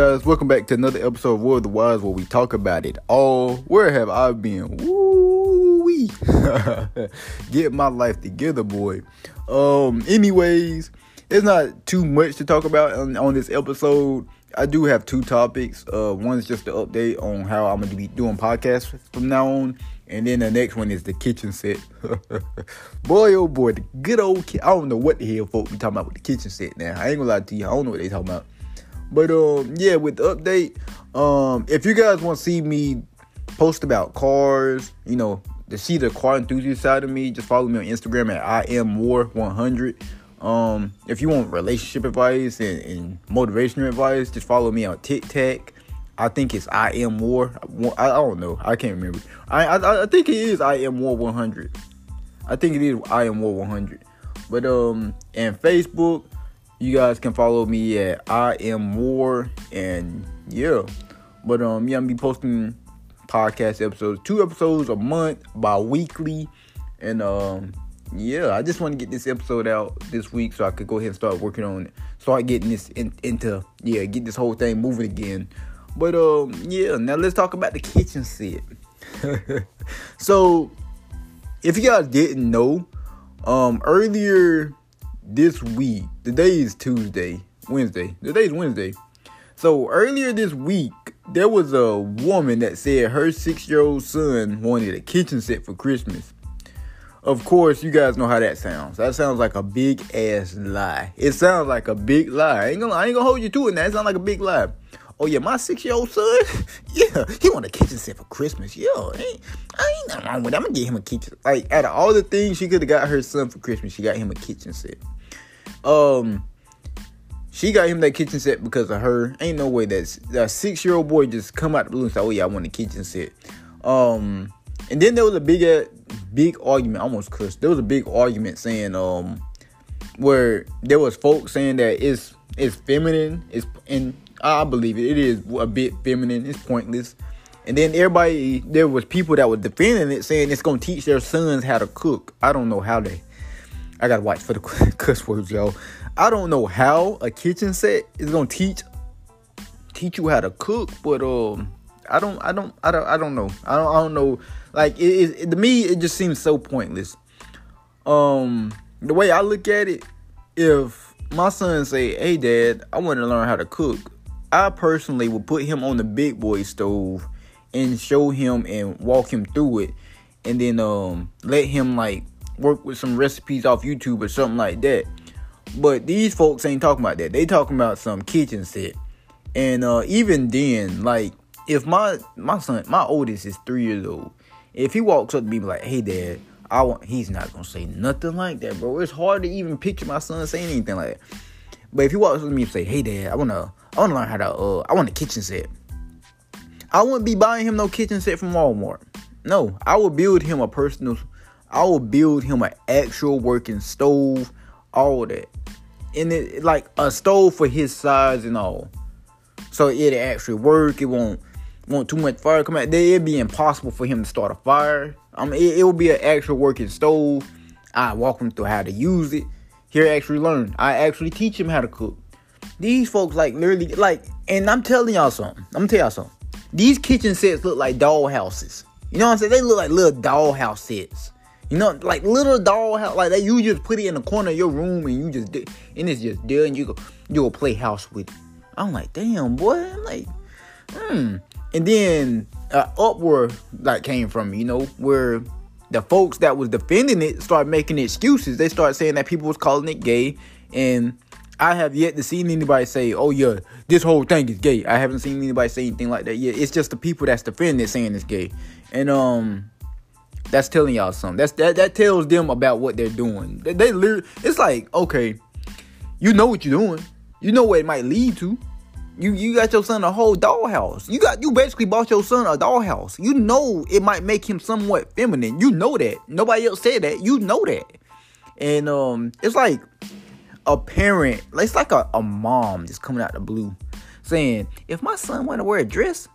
Guys, welcome back to another episode of War of the Wise where we talk about it all. Where have I been? Woo wee. Get my life together, boy. Um, anyways, it's not too much to talk about on, on this episode. I do have two topics. Uh, one is just the update on how I'm gonna be doing podcasts from now on, and then the next one is the kitchen set. boy, oh boy, the good old. Ki- I don't know what the hell folks be talking about with the kitchen set now. I ain't gonna lie to you. I don't know what they talking about. But um, yeah, with the update, um, if you guys want to see me post about cars, you know, to see the car enthusiast side of me, just follow me on Instagram at I am more 100. Um, if you want relationship advice and, and motivational advice, just follow me on TikTok. I think it's I am more. I, I don't know. I can't remember. I, I I think it is I am more 100. I think it is I am more 100. But um, and Facebook, you guys can follow me at I am War and yeah. But um, yeah, I'm be posting podcast episodes, two episodes a month, bi-weekly, and um yeah, I just want to get this episode out this week so I could go ahead and start working on it. Start getting this in, into yeah, get this whole thing moving again. But um yeah, now let's talk about the kitchen set. so if you guys didn't know, um earlier this week, today is Tuesday, Wednesday. Today is Wednesday. So earlier this week, there was a woman that said her six-year-old son wanted a kitchen set for Christmas. Of course, you guys know how that sounds. That sounds like a big ass lie. It sounds like a big lie. I ain't gonna, I ain't gonna hold you to it. Now it sounds like a big lie. Oh yeah, my six-year-old son, yeah, he want a kitchen set for Christmas. Yo, ain't, I ain't nothing wrong with that. I'm gonna get him a kitchen. Like out of all the things she could have got her son for Christmas, she got him a kitchen set. Um, she got him that kitchen set because of her. Ain't no way that that six-year-old boy just come out the blue and say, "Oh yeah, I want a kitchen set." Um, and then there was a big, uh, big argument. I almost cussed. There was a big argument saying, um, where there was folks saying that it's it's feminine. It's and I believe it. It is a bit feminine. It's pointless. And then everybody, there was people that were defending it, saying it's gonna teach their sons how to cook. I don't know how they. I gotta watch for the cuss words, y'all. I don't know how a kitchen set is gonna teach teach you how to cook, but um, I don't, I don't, I don't, I don't know. I don't, I don't know. Like it, it, it to me, it just seems so pointless. Um, the way I look at it, if my son say, "Hey, Dad, I want to learn how to cook," I personally would put him on the big boy stove and show him and walk him through it, and then um let him like work with some recipes off YouTube or something like that. But these folks ain't talking about that. They talking about some kitchen set. And uh even then, like if my my son, my oldest is three years old, if he walks up to me like, "Hey, Dad," I want. He's not gonna say nothing like that, bro. It's hard to even picture my son saying anything like that. But if he walks up to me and say, "Hey, Dad," I wanna, I wanna learn how to, uh, I want a kitchen set. I wouldn't be buying him no kitchen set from Walmart. No, I would build him a personal. I will build him an actual working stove, all that, and it like a stove for his size and all. So it actually work. It won't want too much fire come out. It'd be impossible for him to start a fire. I mean, it, it will be an actual working stove. I walk him through how to use it. Here, actually learn. I actually teach him how to cook. These folks like literally like, and I'm telling y'all something. I'm gonna tell y'all something. These kitchen sets look like doll houses. You know what I'm saying? They look like little dollhouse sets. You know, like little dollhouse, like that. You just put it in the corner of your room and you just and it's just there, and you go you go play house with it. I'm like, damn, boy. I'm like, hmm. And then uh, that came from, you know, where the folks that was defending it started making excuses. They started saying that people was calling it gay, and I have yet to see anybody say, "Oh yeah, this whole thing is gay." I haven't seen anybody say anything like that yet. It's just the people that's defending it saying it's gay, and um, that's telling y'all something. That's that that tells them about what they're doing. They, they it's like okay, you know what you're doing. You know where it might lead to. You you got your son a whole dollhouse. You got you basically bought your son a dollhouse. You know it might make him somewhat feminine. You know that. Nobody else said that. You know that. And um it's like a parent, it's like a, a mom just coming out the blue saying, if my son wanna wear a dress,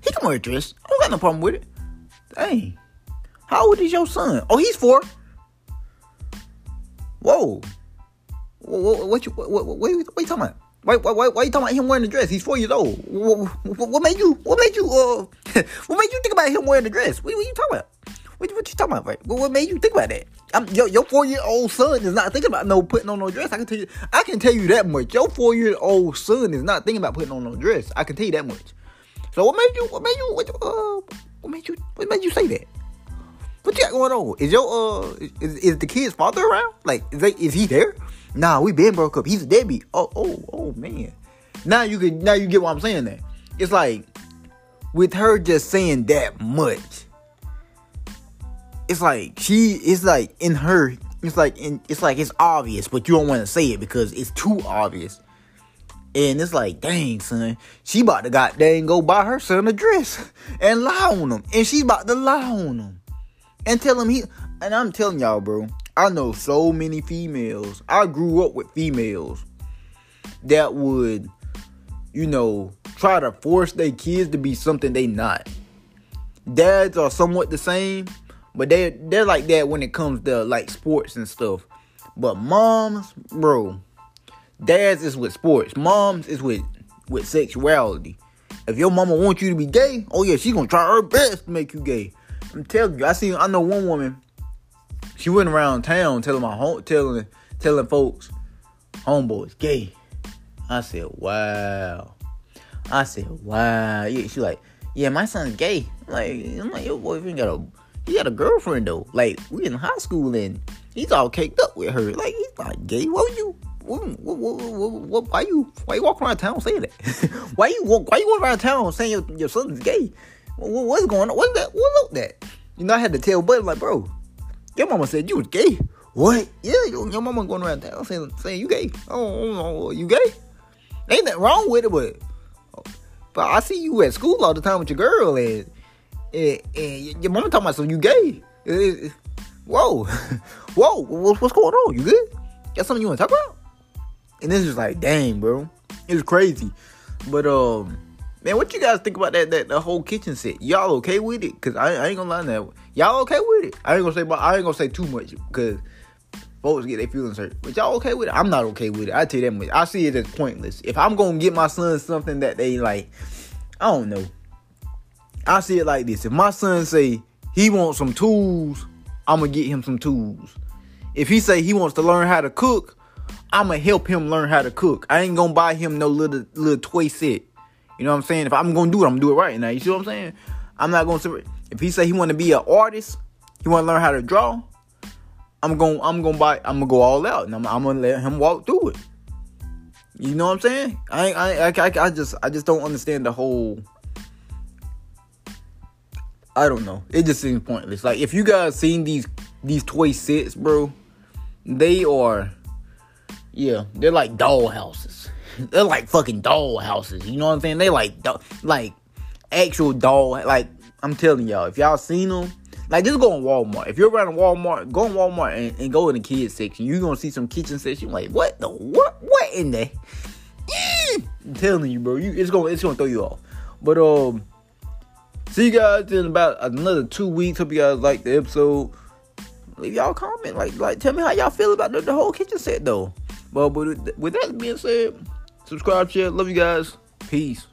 he can wear a dress. I don't got no problem with it. Hey, how old is your son? Oh, he's four. Whoa. What, what, you what, what, what, what you talking about? Why, why, why, why you talking about him wearing a dress? He's four years old. What, what, what made you? What made you? Uh, what made you think about him wearing a dress? What, what you talking about? What, what you talking about, right? What, what made you think about that? I'm, your, your four year old son is not thinking about no putting on no dress. I can tell you. I can tell you that much. Your four year old son is not thinking about putting on no dress. I can tell you that much. So what made you? What made you? What, uh, what made you? What made you say that? What you got going on? Is your uh is, is the kid's father around? Like is, they, is he there? Nah, we been broke up. He's a deadbeat. Oh oh oh man. Now you can now you get what I'm saying. There, it's like with her just saying that much. It's like she it's like in her it's like in it's like it's obvious, but you don't want to say it because it's too obvious. And it's like, dang, son, she about to goddamn go buy her son a dress and lie on him. And she's about to lie on him. And tell him he and I'm telling y'all, bro, I know so many females. I grew up with females that would you know, try to force their kids to be something they not. Dads are somewhat the same, but they they're like that when it comes to like sports and stuff. But moms, bro, dads is with sports. Moms is with with sexuality. If your mama wants you to be gay, oh yeah, she's gonna try her best to make you gay. I'm telling you, I see I know one woman, she went around town telling my home telling telling folks, homeboys gay. I said, wow. I said, wow. Yeah, she's like, yeah, my son's gay. Like, I'm like, your boyfriend got a he got a girlfriend though. Like, we in high school and he's all caked up with her. Like, he's not gay. What you what, what, what, why you why you walk around town saying that? why you walk why you walk around town saying your, your son's gay? what's going on? What's that? What look that? You know, I had to tell Bud like, bro, your mama said you was gay. What? Yeah, your, your mama going around town saying saying you gay. Oh, oh, oh you gay? Ain't nothing wrong with it, but but I see you at school all the time with your girl, and and, and your mama talking about so you gay. whoa, whoa, what's going on? You good? Got something you want to talk about? And this is like, dang, bro, It's crazy. But um, man, what you guys think about that that the whole kitchen set? Y'all okay with it? Cause I, I ain't gonna lie, that y'all okay with it? I ain't gonna say, but I ain't gonna say too much because folks get their feelings hurt. But y'all okay with it? I'm not okay with it. I tell you that much. I see it as pointless. If I'm gonna get my son something that they like, I don't know. I see it like this. If my son say he wants some tools, I'm gonna get him some tools. If he say he wants to learn how to cook, I'm gonna help him learn how to cook. I ain't gonna buy him no little little toy set. You know what I'm saying? If I'm gonna do it, I'm gonna do it right now. You see what I'm saying? I'm not gonna. If he say he want to be an artist, he want to learn how to draw. I'm to I'm gonna buy I'm gonna go all out and I'm, I'm gonna let him walk through it. You know what I'm saying? I I, I I just I just don't understand the whole. I don't know. It just seems pointless. Like if you guys seen these these toy sets, bro, they are, yeah, they're like doll houses. They're like fucking doll houses. You know what I'm saying? They like like actual doll. Like I'm telling y'all, if y'all seen them, like just go on Walmart. If you're around Walmart, go on Walmart and, and go in the kids section. You're gonna see some kitchen section. Like what the what what in there? I'm telling you, bro. You it's gonna it's gonna throw you off. But um, see you guys in about another two weeks. Hope you guys like the episode. Leave y'all comment. Like like tell me how y'all feel about the, the whole kitchen set though. But with, that being said, subscribe, share. Love you guys. Peace.